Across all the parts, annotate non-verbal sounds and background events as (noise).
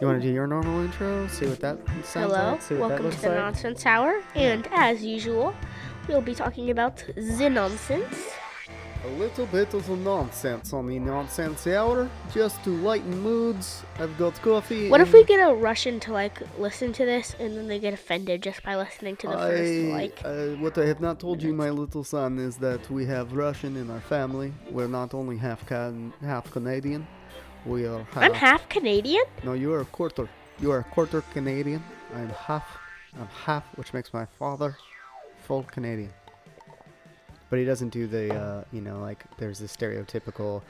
You want to do your normal intro? See what that sounds Hello, like. See what that welcome looks to the like. Nonsense Hour, and as usual, we'll be talking about the nonsense. A little bit of the nonsense on the nonsense hour, just to lighten moods. I've got coffee. What if and we get a Russian to like listen to this, and then they get offended just by listening to the first I, like? uh, what I have not told you, my little son, is that we have Russian in our family. We're not only half can- half Canadian. We are half. I'm half Canadian. No, you are a quarter. You are a quarter Canadian. I'm half. I'm half, which makes my father full Canadian. But he doesn't do the, uh, you know, like there's this stereotypical,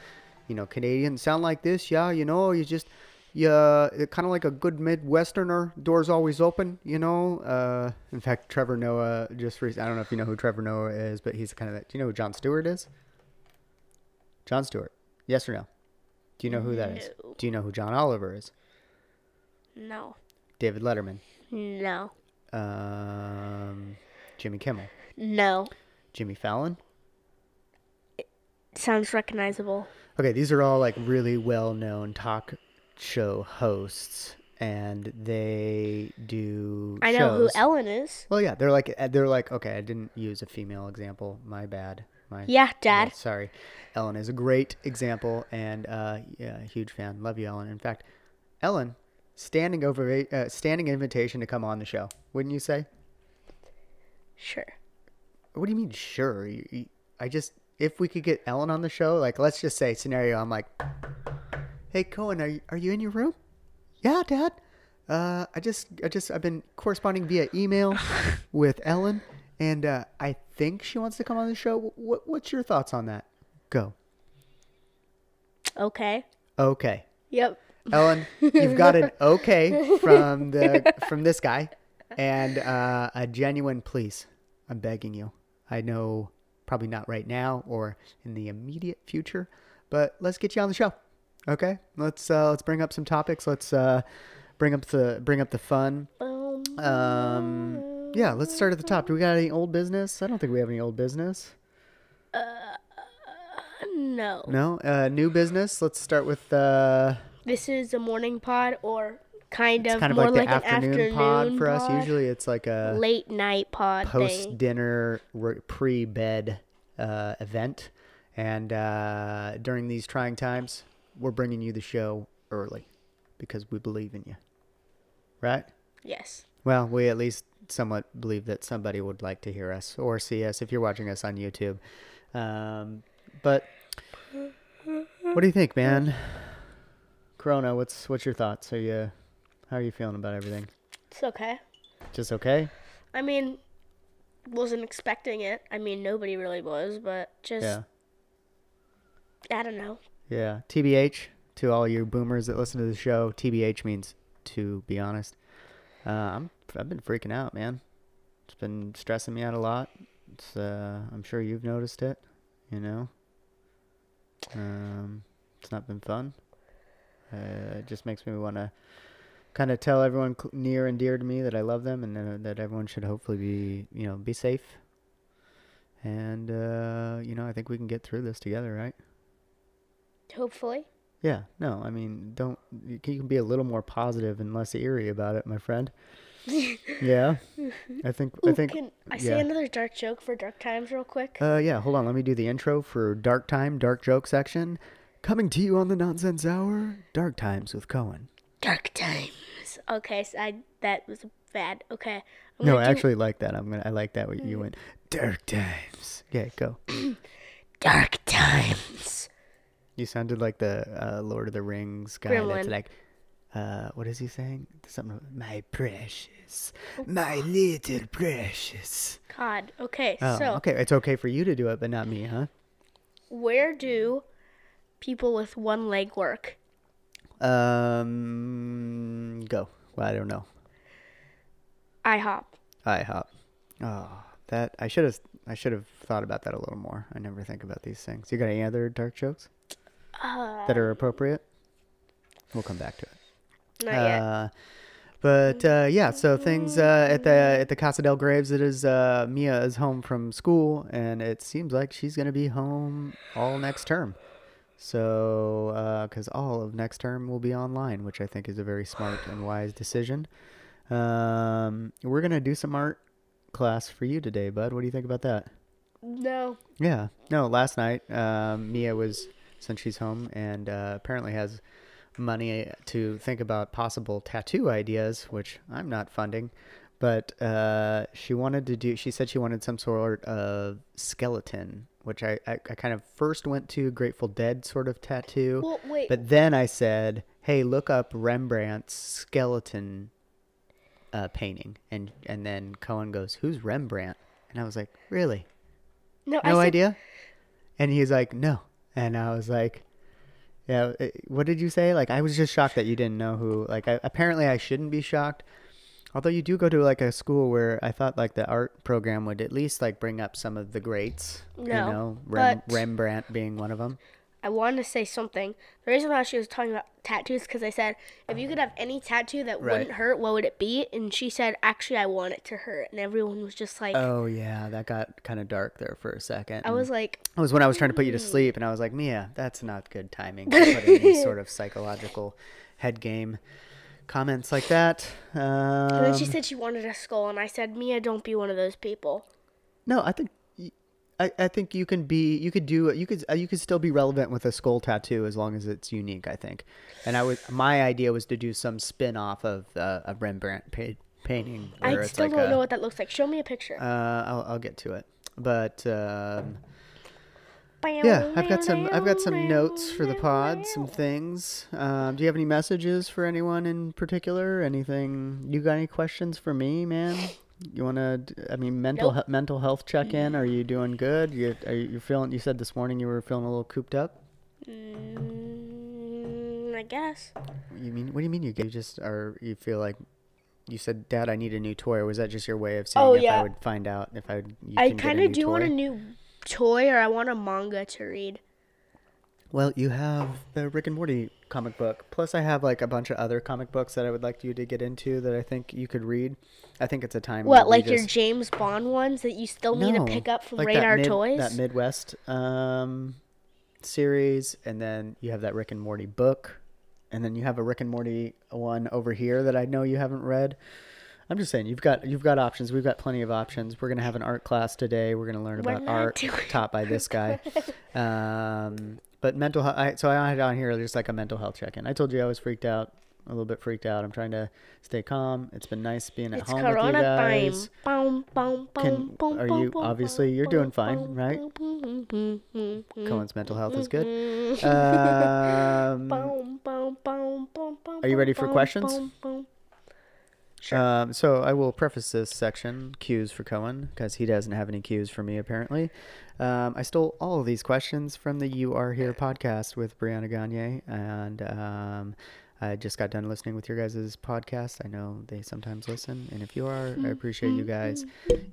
you know, Canadian sound like this. Yeah, you know, you just, yeah, kind of like a good Midwesterner. Doors always open, you know. Uh, in fact, Trevor Noah just. Re- I don't know if you know who Trevor Noah is, but he's kind of. that. Do you know who Jon Stewart is? Jon Stewart. Yes or no? Do you know who that is? No. Do you know who John Oliver is? No, David Letterman, no, um, Jimmy Kimmel, no. Jimmy Fallon. Sounds recognizable. Okay, these are all like really well-known talk show hosts, and they do. I know shows. who Ellen is. Well, yeah, they're like they're like okay. I didn't use a female example. My bad. My Yeah, Dad. sorry, Ellen is a great example, and uh, yeah, huge fan. Love you, Ellen. In fact, Ellen, standing over uh, standing invitation to come on the show. Wouldn't you say? Sure. What do you mean? Sure. You, you, I just if we could get Ellen on the show, like let's just say scenario. I'm like, hey Cohen, are you, are you in your room? Yeah, Dad. Uh, I just I just I've been corresponding via email (laughs) with Ellen, and uh, I think she wants to come on the show. What what's your thoughts on that? Go. Okay. Okay. Yep. Ellen, you've got an (laughs) okay from the (laughs) from this guy, and uh, a genuine please. I'm begging you. I know probably not right now or in the immediate future, but let's get you on the show. Okay, let's uh, let's bring up some topics. Let's uh, bring up the bring up the fun. Um, Um, yeah, let's start at the top. Do we got any old business? I don't think we have any old business. Uh, no. No, uh, new business. Let's start with uh, This is a morning pod or kind of kind of more like the like, afternoon, an afternoon pod for us. Usually, it's like a late night pod post dinner pre bed uh, event. And uh, during these trying times, we're bringing you the show early because we believe in you. Right? Yes. Well, we at least somewhat believe that somebody would like to hear us or see us if you're watching us on YouTube. Um, but what do you think, man? Corona, what's what's your thoughts? Are you how are you feeling about everything? It's okay. Just okay? I mean, wasn't expecting it. I mean, nobody really was, but just Yeah. I don't know. Yeah. TBH to all you boomers that listen to the show. TBH means to be honest. Uh, I'm I've been freaking out, man. It's been stressing me out a lot. It's uh, I'm sure you've noticed it. You know. Um, it's not been fun. Uh, it just makes me want to kind of tell everyone cl- near and dear to me that I love them and uh, that everyone should hopefully be, you know, be safe. And uh, you know, I think we can get through this together, right? Hopefully. Yeah, no, I mean, don't you can you can be a little more positive and less eerie about it, my friend. Yeah, (laughs) I think I Ooh, think. can I yeah. say another dark joke for dark times real quick? Uh, yeah, hold on, let me do the intro for Dark Time, Dark Joke section. Coming to you on the Nonsense Hour, Dark Times with Cohen. dark times. Okay, so I that was bad. Okay. I'm No, I do actually like that. I'm gonna I like that what you went. Dark Times. Okay, go. (clears throat) dark times. You sounded like the uh, Lord of the Rings guy. That's like, uh, what is he saying? Something. My precious, my little precious. God. Okay, Oh, so okay. It's okay for you to do it, but not me, huh? where do people with one leg work? Um, go. Well, I don't know. IHOP. IHOP. Oh, that I should have. I should have thought about that a little more. I never think about these things. You got any other dark jokes Uh, that are appropriate? We'll come back to it. Not yet. Uh, but uh, yeah, so things uh, at the at the Casa del Graves. It is uh, Mia is home from school, and it seems like she's gonna be home all next term. So, because all of next term will be online, which I think is a very smart and wise decision. Um, we're gonna do some art class for you today, bud. What do you think about that? No. Yeah. No, last night, um, Mia was, since she's home, and uh, apparently has money to think about possible tattoo ideas, which I'm not funding. But uh, she wanted to do, she said she wanted some sort of skeleton, which I, I, I kind of first went to Grateful Dead sort of tattoo. Well, wait. But then I said, hey, look up Rembrandt's skeleton uh, painting. And, and then Cohen goes, who's Rembrandt? And I was like, really? no, no said, idea and he's like no and i was like yeah eh, what did you say? Like i was just shocked that you didn't know who like I, apparently i shouldn't be shocked. Although you do go to like a school where i thought like the art program would at least like bring up some of the greats you No, know Rem- but- rembrandt being one of them I wanted to say something. The reason why she was talking about tattoos because I said, if you could have any tattoo that Right. wouldn't hurt, what would it be? And she said, actually, I want it to hurt. And everyone was just like, oh yeah that got kind of dark there for a second I was like, It was when I was trying to put you to sleep, and I was like, Mia, that's not good timing to put any (laughs) sort of psychological head game comments like that. Um, and then she said she wanted a skull, and I said, Mia, don't be one of those people. no, I think I, I think you can be you could do you could uh, you could still be relevant with a skull tattoo as long as it's unique. I think, and I was my idea was to do some spin off of uh, a Rembrandt pa- painting. I still like don't a, know what that looks like. Show me a picture. Uh, I'll I'll get to it, but. Um, Yeah, I've got some. I've got some notes for the pod. Some things. Um, do you have any messages for anyone in particular? Anything? You got any questions for me, man? You wanna? I mean, mental Nope. he- mental health check in. Are you doing good? You are you feeling? You said this morning you were feeling a little cooped up. Mm, I guess. You mean? What do you mean? You you just are? You feel like? You said, "Dad, I need a new toy." Or was that just your way of saying Oh, if I would find out if I would? You I can get a kind of do want a new toy, or I want a manga to read. Well, you have the Rick and Morty comic book. Plus, I have like a bunch of other comic books that I would like you to get into that I think you could read. I think it's a time. What, like your just- James Bond ones that you still need to pick up from like that Radar mid- Toys? That Midwest um, series, and then you have that Rick and Morty book, and then you have a Rick and Morty one over here that I know you haven't read. I'm just saying you've got you've got options. We've got plenty of options. We're gonna have an art class today. We're gonna learn We're about art doing taught by (laughs) this guy. (laughs) Um, but mental health. I, so I had on here just like a mental health check-in. I told you I was freaked out, a little bit freaked out. I'm trying to stay calm. It's been nice being at it's home with you time. guys. Boom, Can- are you- obviously you're doing fine, right? Cohen's mental health is good. Um, Are you ready for questions? Sure. Um, so I will preface this section cues for Cohen because he doesn't have any cues for me apparently. Um, I stole all of these questions from the You Are Here podcast with Brianna Gagne, and um, I just got done listening with your guys' podcast. I know they sometimes listen, and if you are, I appreciate you guys.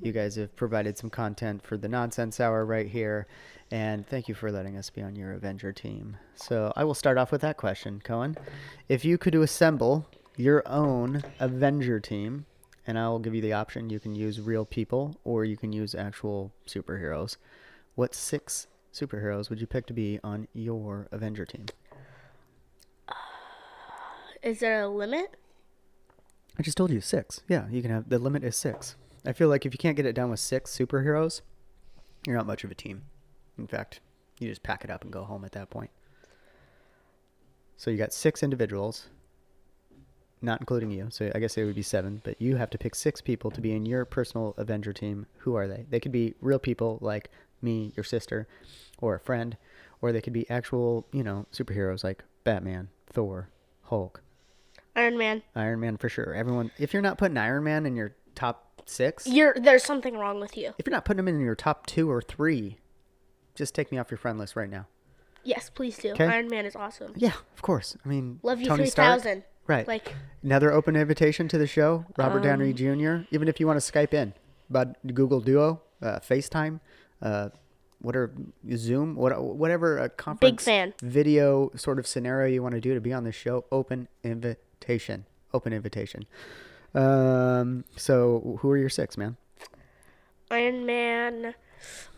You guys have provided some content for the Nonsense Hour right here, and thank you for letting us be on your Avenger team. So I will start off with that question, Cohen. If you could assemble your own Avenger team, and I will give you the option you can use real people or you can use actual superheroes. What six superheroes would you pick to be on your Avenger team? Uh, is there a limit? I just told you six. Yeah, you can have the limit is six. I feel like if you can't get it done with six superheroes, you're not much of a team. In fact, you just pack it up and go home at that point. So you got six individuals, not including you. So I guess it would be seven, but you have to pick six people to be in your personal Avenger team. Who are they? They could be real people like me, your sister, or a friend, or they could be actual, you know, superheroes like Batman, Thor, Hulk, Iron Man. Iron Man for sure. Everyone, if you're not putting Iron Man in your top six, You're there's something wrong with you. if you're not putting him in your top two or three, just take me off your friend list right now. Yes, please do. 'Kay. Iron Man is awesome. Yeah, of course. I mean, Love you Tony three Stark, thousand. Right? Like Another open invitation to the show, Robert Downey Um, Jr. Even if you want to Skype in, but Google Duo, uh, FaceTime, uh, whatever Zoom, what, whatever a conference fan. video sort of scenario you want to do to be on the show, open invitation, open invitation. Um, so who are your six, man? Iron Man,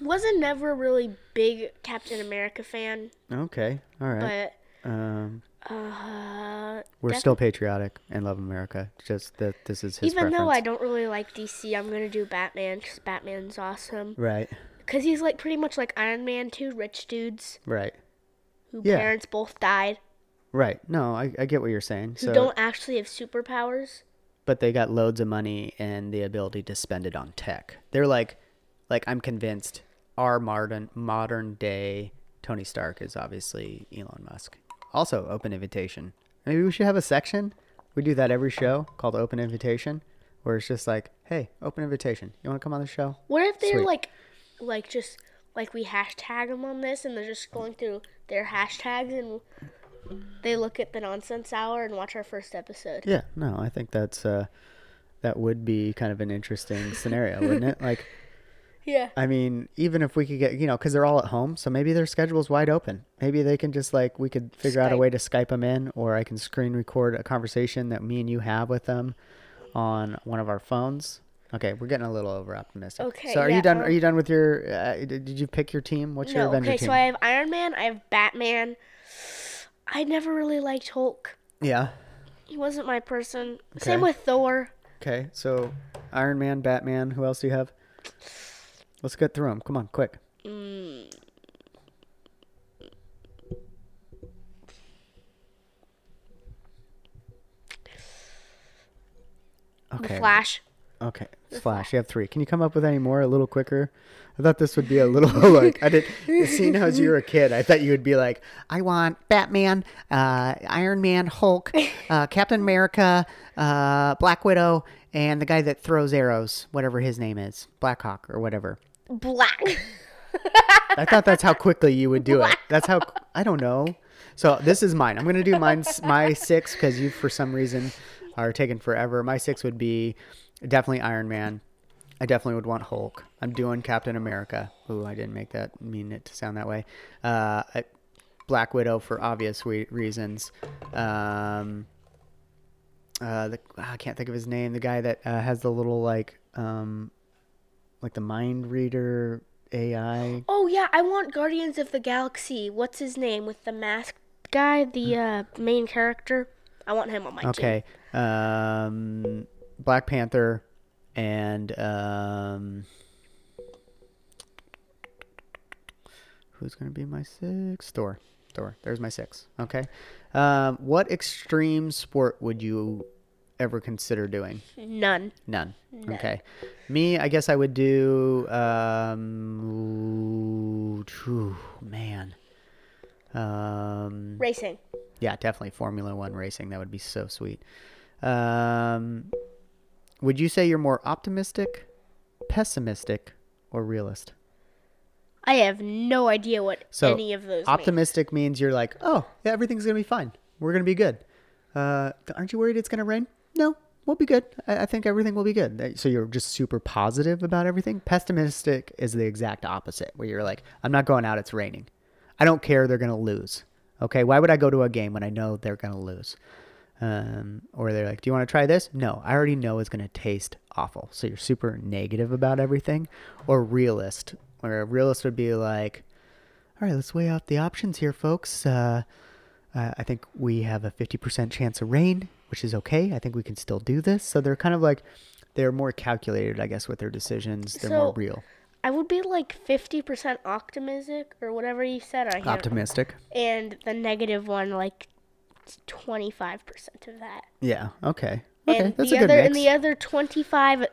Wasn't never really big Captain America fan, Okay, all right. but Um, uh, we're def- still patriotic and love America. Just that this is his even though I don't really like DC, I'm gonna do Batman because Batman's awesome. Right, Because he's like pretty much like Iron Man, two rich dudes right, who Yeah. parents both died, right. No, I, I get what you're saying. who So, don't actually have superpowers. but they got loads of money and the ability to spend it on tech. They're like, like I'm convinced our modern modern day Tony Stark is obviously Elon Musk. Also, open invitation. Maybe we should have a section. We do that every show called Open Invitation, where it's just like, hey, open invitation. You want to come on the show? What if they're Sweet. like, like just like we hashtag them on this, and they're just going through their hashtags, and they look at the nonsense hour and watch our first episode. Yeah, no, I think that's uh, that would be kind of an interesting scenario, wouldn't it? Like, Yeah. I mean, even if we could get, you know, because they're all at home, so maybe their schedule's wide open. Maybe they can just like we could figure out a way to Skype them in, or I can screen record a conversation that me and you have with them on one of our phones. Okay, we're getting a little over optimistic. Okay, So are yeah, you done? um, Are you done with your? Uh, did did you pick your team? What's your No. Avenger Okay, team? so I have Iron Man. I have Batman. I never really liked Hulk. yeah. He wasn't my person. Okay. Same with Thor. Okay, so Iron Man, Batman. Who else do you have? Let's get through them. Come on, quick. Mm, Okay. Flash. Okay, Flash. You have three. Can you come up with any more a little quicker? I thought this would be a little (laughs) like I did. Seeing as you were a kid, I thought you would be like, I want Batman, uh, Iron Man, Hulk, uh, Captain America, uh, Black Widow, and the guy that throws arrows, whatever his name is, Blackhawk or whatever. Black. I thought that's how quickly you would do it. That's how I don't know. So this is mine. I'm gonna do mine. My six because you for some reason are taking forever. My six would be definitely Iron Man. I definitely would want Hulk. I'm doing Captain America. Ooh, I didn't make that mean it to sound that way. Uh, Black Widow for obvious we- reasons. Um, uh, the, I can't think of his name. The guy that uh, has the little like um, like the mind reader AI oh yeah, I want Guardians of the Galaxy. What's his name with the mask guy, the uh, main character? I want him on my team. Okay. Um, Black Panther and um, who's gonna be my six? Thor. Thor. There's my six. Okay. Um, what extreme sport would you ever consider doing? None. None. Okay. Me, I guess I would do. Um, ooh, man. Um, Racing. yeah, definitely Formula One racing. That would be so sweet. Um, would you say you're more optimistic, pessimistic, or realist? I have no idea what So, any of those mean. Optimistic means you're like, oh, yeah, everything's gonna be fine. We're gonna be good. Uh, aren't you worried it's gonna rain? No, we'll be good. I, I think everything will be good. So you're just super positive about everything. Pessimistic is the exact opposite, where you're like, I'm not going out. It's raining. I don't care. They're gonna lose. Okay, why would I go to a game when I know they're gonna lose? Um, or they're like, do you want to try this? No, I already know it's gonna taste awful. So you're super negative about everything. Or realist, where a realist would be like, all right, let's weigh out the options here, folks. Uh, uh, I think we have a 50% chance of rain, which is okay. I think we can still do this. So they're kind of like, they're more calculated, I guess, with their decisions. They're more real. I would be like 50% optimistic or whatever you said. I Optimistic. And the negative one, like 25% of that. Yeah. Okay. Okay. and That's the a good other, mix. and the other 25,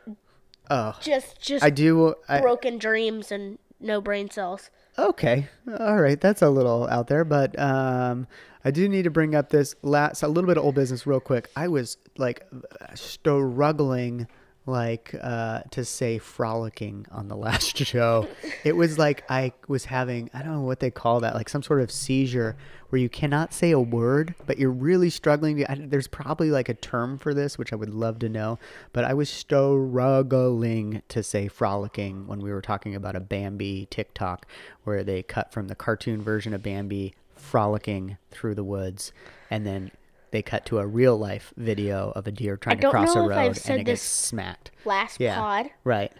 oh, just just I do. I, broken dreams and no brain cells. Okay. All right. That's a little out there, but um, I do need to bring up this last a little bit of old business real quick. I was like struggling like uh, to say frolicking on the (laughs) last show. it was like I was having I don't know what they call that, like some sort of seizure where you cannot say a word, but you're really struggling. I, there's probably like a term for this, which I would love to know. But I was struggling to say frolicking when we were talking about a Bambi TikTok where they cut from the cartoon version of Bambi frolicking through the woods, and then they cut to a real life video of a deer trying to cross a road and it gets smacked. Last Yeah. pod, Right.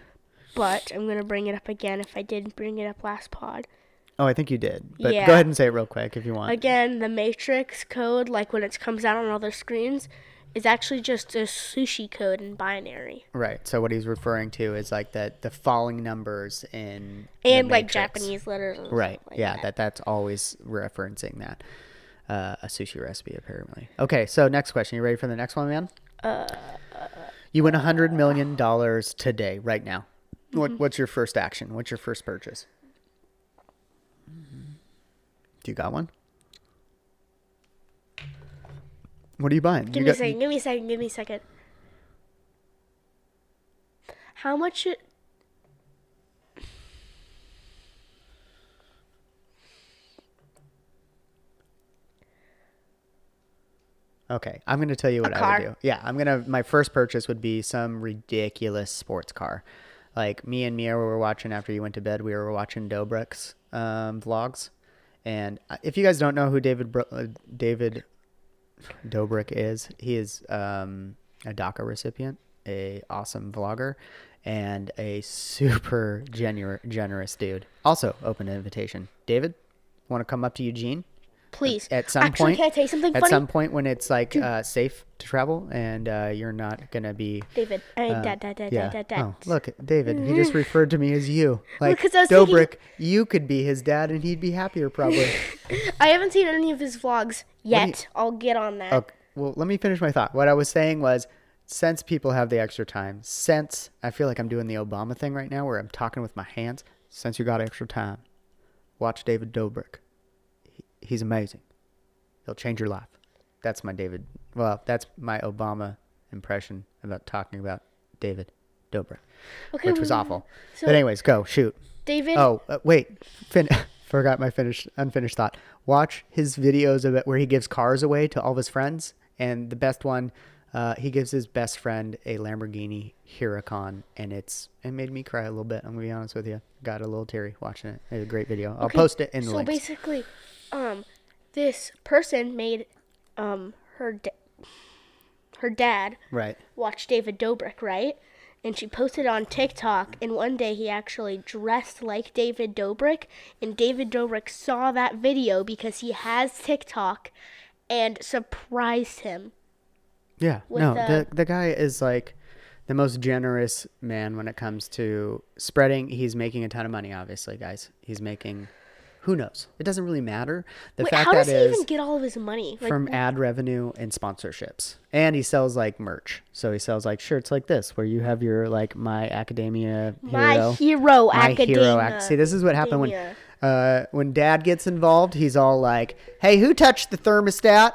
but I'm gonna bring it up again if I didn't bring it up last pod. Oh, I think you did. But Yeah. go ahead and say it real quick if you want. Again, the Matrix code, like when it comes out on other screens, is actually just a sushi code in binary. Right. So what he's referring to is like that the falling numbers in And like Japanese letters. Right. like yeah. that. That that's always referencing that. Uh, a sushi recipe apparently. Okay. So next question. You ready for the next one, man? Uh, You win a hundred million dollars today, right now. Mm-hmm. What What's your first action? What's your first purchase? Do you got one? What are you buying? Give you me a second. Give me a second. Give me a second. How much? Okay, I'm gonna tell you what I car. would do. Yeah, I'm gonna. My first purchase would be some ridiculous sports car. Like me and Mia were watching after you went to bed. We were watching Dobrik's um, vlogs, and uh, if you guys don't know who David Bro- uh, David Dobrik is, he is um, a DACA recipient, a awesome vlogger, and a super (laughs) genuine, generous dude. Also, open invitation. David, want to come up to Eugene? Please. at some Actually, point can I tell you something at funny? some point when it's like uh, safe to travel and uh, you're not gonna be David. I mean, uh, dad, dad, dad, yeah. dad, dad, dad. oh look david he just referred to me as you (laughs) like 'cause I was thinking- dobrik you could be his dad and he'd be happier probably (laughs) I haven't seen any of his vlogs you- yet. I'll get on that. okay well let me finish my thought what i was saying was since people have the extra time since i feel like i'm doing the obama thing right now where i'm talking with my hands since you got extra time watch david dobrik he's amazing he'll change your life that's my david well that's my obama impression about talking about david dobrik Okay, which was well, awful so- but anyways go shoot David. Oh, uh, wait. Fin- (laughs) forgot my finished unfinished thought. Watch his videos of it where he gives cars away to all of his friends, and the best one, uh, he gives his best friend a Lamborghini Huracan, and it's it made me cry a little bit. I'm gonna be honest with you. Got a little teary watching it. It's a great video. I'll Okay, post it in the So links. basically, um, this person made um her da- her dad Right. watch David Dobrik, right? And she posted on TikTok, and one day he actually dressed like David Dobrik, and David Dobrik saw that video because he has TikTok, and surprised him. Yeah. with no, the- the the guy is like the most generous man when it comes to spreading. He's making a ton of money. Obviously, guys. He's making. Who knows? It doesn't really matter. The Wait, fact how that does he is even get all of his money? Like, from ad revenue and sponsorships. And he sells like merch. So he sells like shirts like this, where you have your like my academia my hero. hero My academia. hero ac- See, this is what happened when Academia. uh, when dad gets involved. He's all like, "Hey, who touched the thermostat?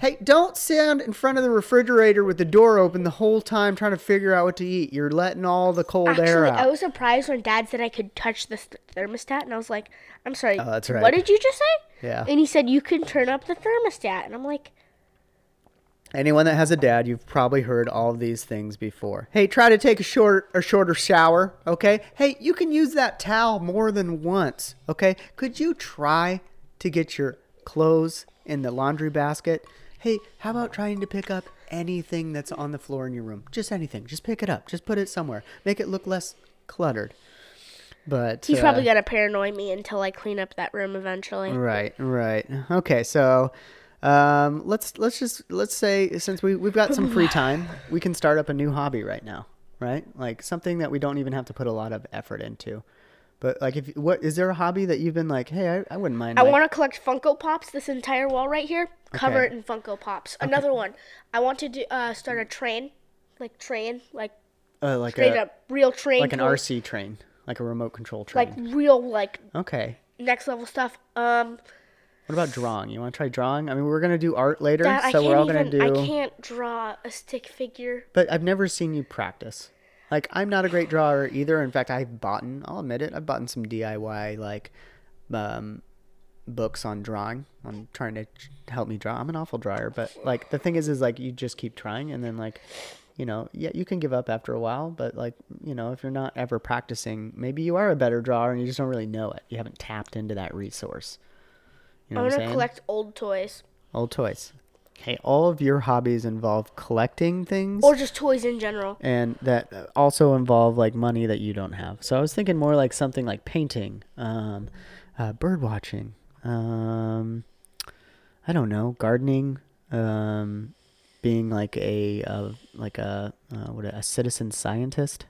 Hey, don't stand in front of the refrigerator with the door open the whole time trying to figure out what to eat. You're letting all the cold air Actually, out." I was surprised when Dad said I could touch the thermostat, and I was like, "I'm sorry, Oh, that's right. what did you just say?" Yeah. And he said you can turn up the thermostat, and I'm like, Anyone that has a dad, you've probably heard all of these things before. Hey, try to take a short or shorter shower, okay? Hey, you can use that towel more than once, okay? Could you try to get your clothes in the laundry basket? Hey, how about trying to pick up anything that's on the floor in your room? Just anything. Just pick it up. Just put it somewhere. Make it look less cluttered. But he's uh, probably gonna paranoid me until I clean up that room eventually. Right, right. Okay, so um, let's let's just let's say since we we've got some free (laughs) time, we can start up a new hobby right now, right? Like something that we don't even have to put a lot of effort into. But like, if what is there a hobby that you've been like, hey, I, I wouldn't mind. I like- want to collect Funko Pops. This entire wall right here, cover Okay. it in Funko Pops. Another one. I want to do, uh, start a train, like train, like uh, like straight a up real train, like an RC train, like a remote control train. like real like okay. next level stuff. Um, What about drawing? You want to try drawing? I mean, we're gonna do art later, I so we're all gonna even. do. I can't draw a stick figure. But I've never seen you practice. Like I'm not a great drawer either. In fact, I've bought, I'll admit it, I've bought some DIY like um, books on drawing, on trying to help me draw. I'm an awful drawer, but like the thing is, is like you just keep trying, and then like, you know, yeah, you can give up after a while. But like, you know, if you're not ever practicing, maybe you are a better drawer, and you just don't really know it. You haven't tapped into that resource. You know I want I'm to collect old toys. Old toys. Okay, all of your hobbies involve collecting things. Or just toys in general. and that also involve like money that you don't have. So I was thinking more like something like painting, um, uh, bird watching, um, I don't know, gardening, um, being like a uh, like a uh, what a citizen scientist,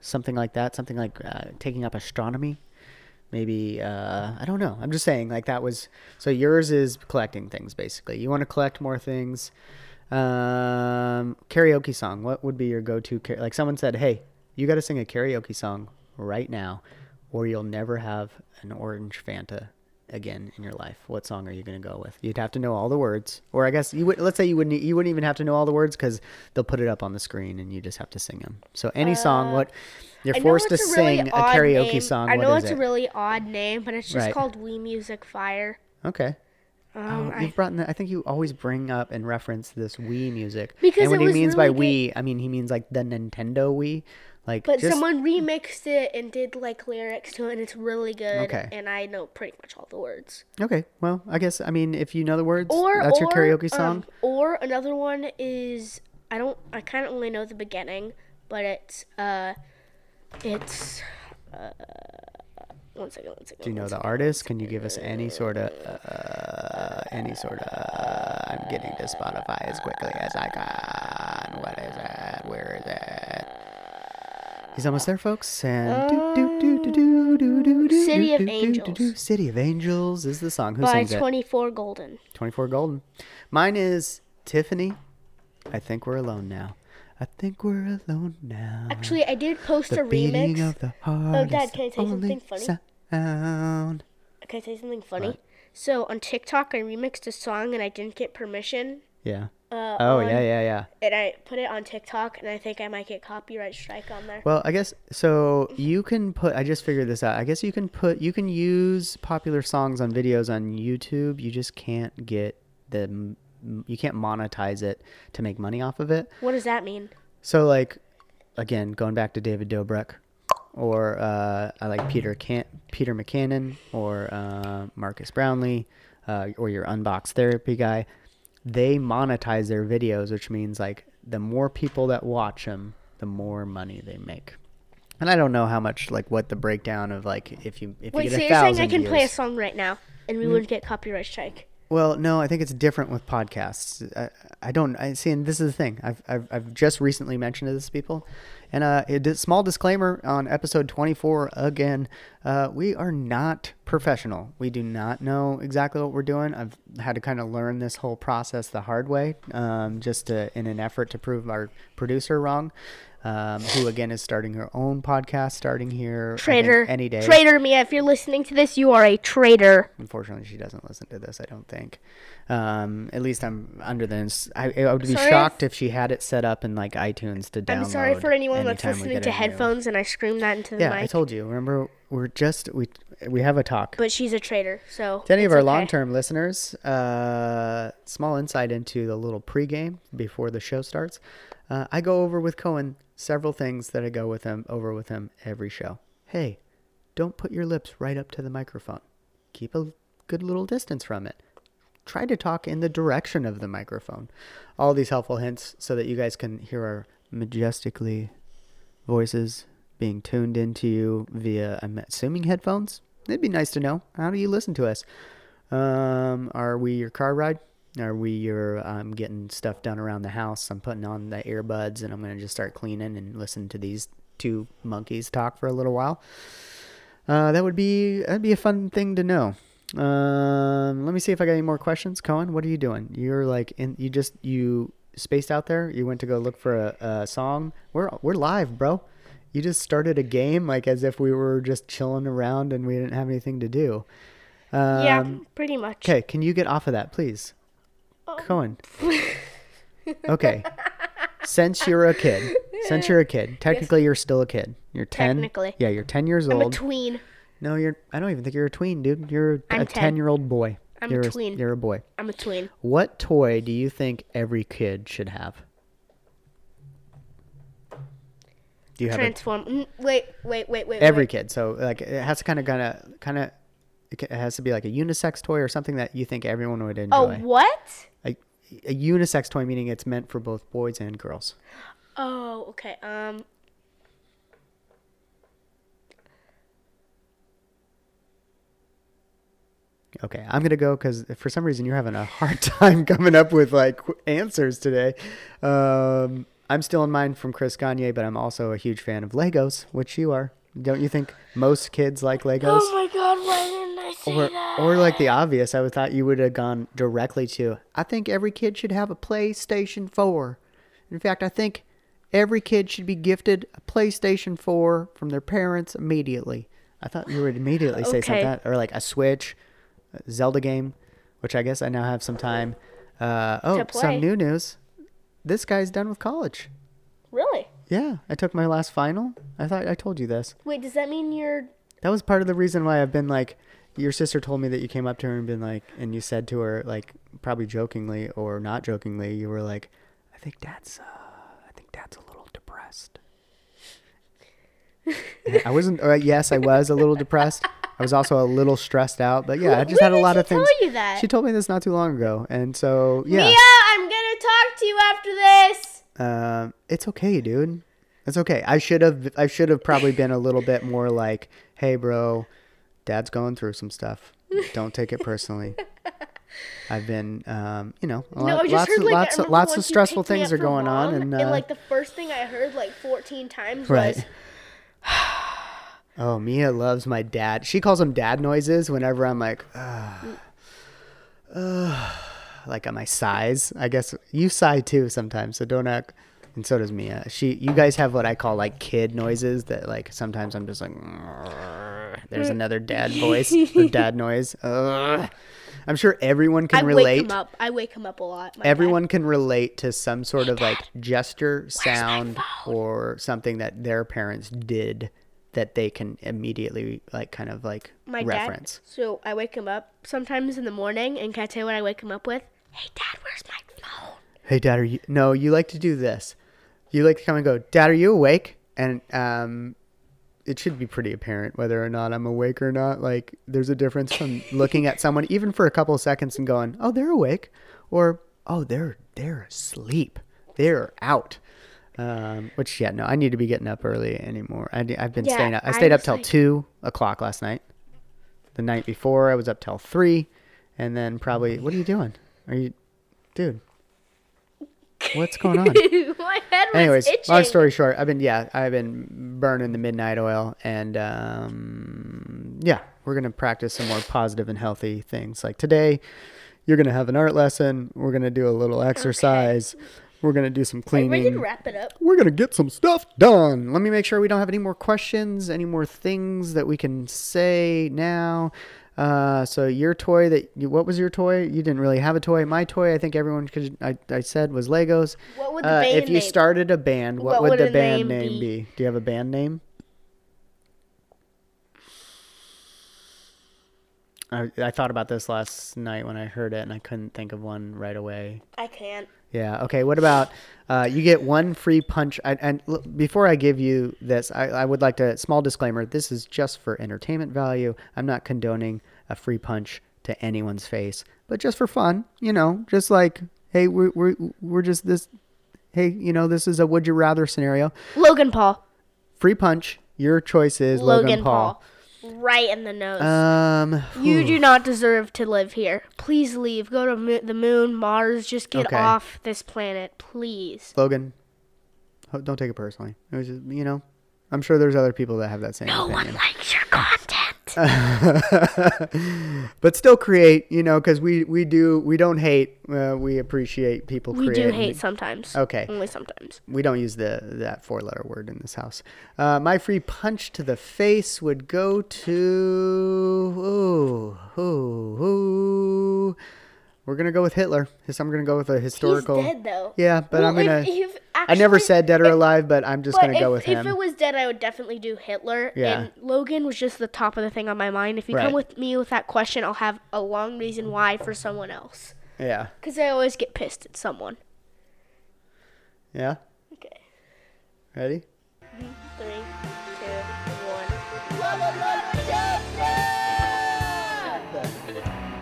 something like that. Something like uh, taking up astronomy. Maybe uh, I don't know. I'm just saying like that was so yours is collecting things basically. You want to collect more things. Um, karaoke song. What would be your go-to? Car- like someone said, "Hey, you got to sing a karaoke song right now, or you'll never have an orange Fanta again in your life." What song are you going to go with? You'd have to know all the words, or I guess you would. Let's say you wouldn't. You wouldn't even have to know all the words because they'll put it up on the screen and you just have to sing them. So any song. What you're I forced to a really sing a karaoke name. song. I know it's it? a really odd name, but it's just Right. called Wii Music Fire. okay. Um, Oh, I- you've brought. in- I think you always bring up and reference this Wii music. Because and what he means by really Wii, I mean he means like the Nintendo Wii, like but just someone remixed it and did like lyrics to it, and it's really good. Okay. And I know pretty much all the words. okay. Well, I guess I mean if you know the words, Or that's your or, karaoke um, song. or another one is I don't I kind of only know the beginning, but it's uh, it's. Uh, one second, one second. Do you know the second, artist? Can you give us any sort of, uh, any sort of? I'm getting to Spotify as quickly as I can. What is it? Where is it? He's almost there, folks. And City of Angels. City of Angels is the song. Who By sings 24 it? Golden. 24 Golden. Mine is Tiffany. I think we're alone now. I think we're alone now. Actually, I did post the a remix. of the heart. Dad, can I tell you something funny? Sound. Can I say something funny? What? So on TikTok, I remixed a song and I didn't get permission. Yeah. Uh, Oh on- yeah, yeah, yeah. And I put it on TikTok, and I think I might get copyright strike on there. Well, I guess so. You can put. I just figured this out. I guess you can put. You can use popular songs on videos on YouTube. You just can't get the. You can't monetize it to make money off of it. What does that mean? So like, again, going back to David Dobrik, or uh, I like Peter Can- Peter McKinnon, or uh, Marques Brownlee, uh, or your Unbox Therapy guy. They monetize their videos, which means like the more people that watch them, the more money they make. And I don't know how much like what the breakdown of like if you if Wait, you so get a you're saying I can play a song right now, and we wouldn't get copyright strike? Well, no, I think it's different with podcasts. I, I don't. I see, and this is the thing. I've, I've, I've just recently mentioned to this people, and uh, a small disclaimer on episode twenty four. Again, uh, we are not professional. We do not know exactly what we're doing. I've had to kind of learn this whole process the hard way, um, just to, in an effort to prove our producer wrong. Um, who again is starting her own podcast, starting here Traitor. any day. Traitor, Mia. If you're listening to this, you are a traitor. Unfortunately, she doesn't listen to this. I don't think. Um, at least I'm under the. ins- I, I would be Sorry shocked if she had it set up in like iTunes to download. I'm sorry for anyone that's listening to headphones and I scream that into the mic. Yeah, I told you. Remember, we're just we we have a talk. but she's a traitor, so. to any of our okay. long-term listeners, uh, small insight into the little pregame before the show starts. Uh, I go over with Cohen several things that I go with him over with him every show. Hey, don't put your lips right up to the microphone. Keep a good little distance from it. Try to talk in the direction of the microphone. All these helpful hints so that you guys can hear our majestically voices being tuned into you via, I'm assuming, headphones. It'd be nice to know. How do you listen to us? Um, are we your car ride? Are we your I'm getting stuff done around the house? I'm putting on the earbuds and I'm gonna just start cleaning and listen to these two monkeys talk for a little while. Uh, that would be that'd be a fun thing to know. Um, let me see if I got any more questions. Cohen, what are you doing? You're like in you just you spaced out there. You went to go look for a, a song. We're we're live, bro. You just started a game like as if we were just chilling around and we didn't have anything to do. Um, yeah, pretty much. Okay, can you get off of that, please? Oh. Cohen. (laughs) Okay. Since you're a kid, since you're a kid, technically you're still a kid. You're 10. Technically. Yeah, you're 10 years I'm a old. tween. no, you're I don't even think you're a tween, dude. You're I'm a 10. 10-year-old boy. I'm a you're tween. You're a boy. I'm a tween. What toy do you think every kid should have? Do you have a, Transform. Mm, Wait, wait, wait, wait. every wait. kid? So like it has to kind of kind of kind of it has to be like a unisex toy or something that you think everyone would enjoy. Oh, what? Like, a unisex toy meaning it's meant for both boys and girls. Oh, okay. Um, Okay, I'm gonna go because for some reason you're having a hard (laughs) time coming up with like answers today. Um, I'm still in mine from Chris Gagne, but I'm also a huge fan of Legos, which you are. Don't you think most kids like Legos? oh my god, why didn't I say or, that? or like the obvious, I would thought you would have gone directly to. I think every kid should have a PlayStation 4. In fact, I think every kid should be gifted a PlayStation 4 from their parents immediately. I thought you would immediately say Okay. something, or like a Switch, a Zelda game, which I guess I now have some time. Uh, oh, some new news. This guy's done with college. Really? Yeah, I took my last final. I thought I told you this. Wait, does that mean you're? That was part of the reason why I've been like, your sister told me that you came up to her and been like, and you said to her like, probably jokingly or not jokingly, you were like, I think dad's, uh, I think dad's a little depressed. I wasn't. Uh, yes, I was a little depressed. I was also a little stressed out, but yeah, I just When had a lot of things. tell you that? She told me this not too long ago, and so yeah, Mia, I'm gonna talk to you after this. Um, it's okay, dude. It's okay. I should have. I should have probably been a little bit more like, "Hey, bro, Dad's going through some stuff. Don't take it personally." I've been, um, you know, No, lot, lots, heard of, like lots, of, lots of stressful things are going from on, and, uh, like the first thing I heard like 14 times right. was, Oh, Mia loves my dad. She calls them dad noises whenever I'm like, uh, uh, like on my sighs. I guess you sigh too sometimes, so don't act. And so does Mia. She, you guys have what I call like kid noises that like sometimes I'm just like, there's another dad voice or (laughs) dad noise. Ugh. I'm sure everyone can I wake relate. him up. I wake him up a lot. my dad. Everyone can relate to some sort of like gesture, sound, or something that their parents did that they can immediately like kind of like my reference. dad. So I wake him up sometimes in the morning, and can I tell you what I wake him up with? Hey, Dad, where's my phone? Hey, Dad, are you? No, you like to do this. You like to come and go. Dad, are you awake? And um, it should be pretty apparent whether or not I'm awake or not. Like, there's a difference from (laughs) looking at someone even for a couple of seconds and going, "Oh, they're awake," or "Oh, they're they're asleep. They're out." Um, which yeah, no, I need to be getting up early anymore. I, have been Yeah, staying up. I I stayed up till like- two o'clock last night. The night before, I was up till three, and then probably. What are you doing? Are you, dude? What's going on? (laughs) my head was Anyways, itching. long story short, I've been yeah, I've been burning the midnight oil, and um, yeah, we're gonna practice some more positive and healthy things. Like today, you're gonna have an art lesson. We're gonna do a little exercise. We're gonna do some Are you ready to cleaning. wrap it up? We're gonna get some stuff done. Let me make sure we don't have any more questions, any more things that we can say now. Uh, so your toy that you, what was your toy? You didn't really have a toy. My toy, I think everyone could. I, I said was Legos. What would the Uh, band if you name? started a band, what, What would, would the band name name be? be? Do you have a band name? I, I thought about this last night when I heard it, and I couldn't think of one right away. I can't. Yeah. Okay. What about uh, you get one free punch? I, and l- before I give you this, I, I would like to small disclaimer. This is just for entertainment value. I'm not condoning a free punch to anyone's face, but just for fun. You know, just like hey, we're we're we're just this. Hey, you know, this is a would you rather scenario. Logan Paul. Free punch. Your choice is Logan, Paul. Right in the nose. Um. you do not deserve to live here. Please leave. Go to mo- the moon, Mars. Just get Okay. off this planet, please. Logan. Don't take it personally. It was just, you know, I'm sure there's other people that have that same No one likes your content. (laughs) but still create, you know, because we we do we don't hate. Uh, we appreciate people. we do hate sometimes. Okay. Only sometimes. We don't use the that four letter word in this house. Uh, my free punch to the face would go to ooh ooh ooh. We're gonna go with Hitler. I'm gonna go with a historical. He's dead though. Yeah, but I'm gonna. if- if I never said dead or if- alive, but I'm just But gonna go with him. if it was dead, I would definitely do Hitler. Yeah. And Logan was just the top of the thing on my mind. If you Right. come with me with that question, I'll have a long reason why for someone else. yeah, Because I always get pissed at someone. yeah. Okay. Ready? Mm-hmm. Three,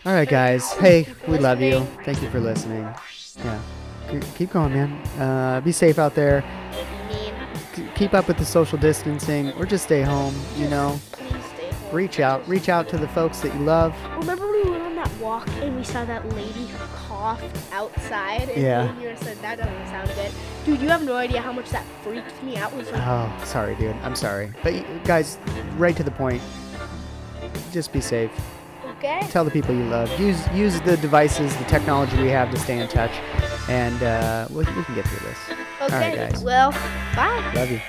All right, guys. Hey, we love you. Thank you for listening. Yeah. Keep going, man. Uh, be safe out there. I mean, C- keep up with the social distancing, or just stay home. You know, reach out, reach out to the folks that you love. Remember when we went on that walk and we saw that lady who coughed outside? And Yeah. and you said that doesn't sound good. Dude, you have no idea how much that freaked me out. Was like, Oh, sorry, dude. I'm sorry. But guys, right to the point. Just be safe. Okay. Tell the people you love. Use use the devices, the technology we have to stay in touch, and uh, we, we can get through this. (laughs) Okay. right, guys. Well, bye. Love you.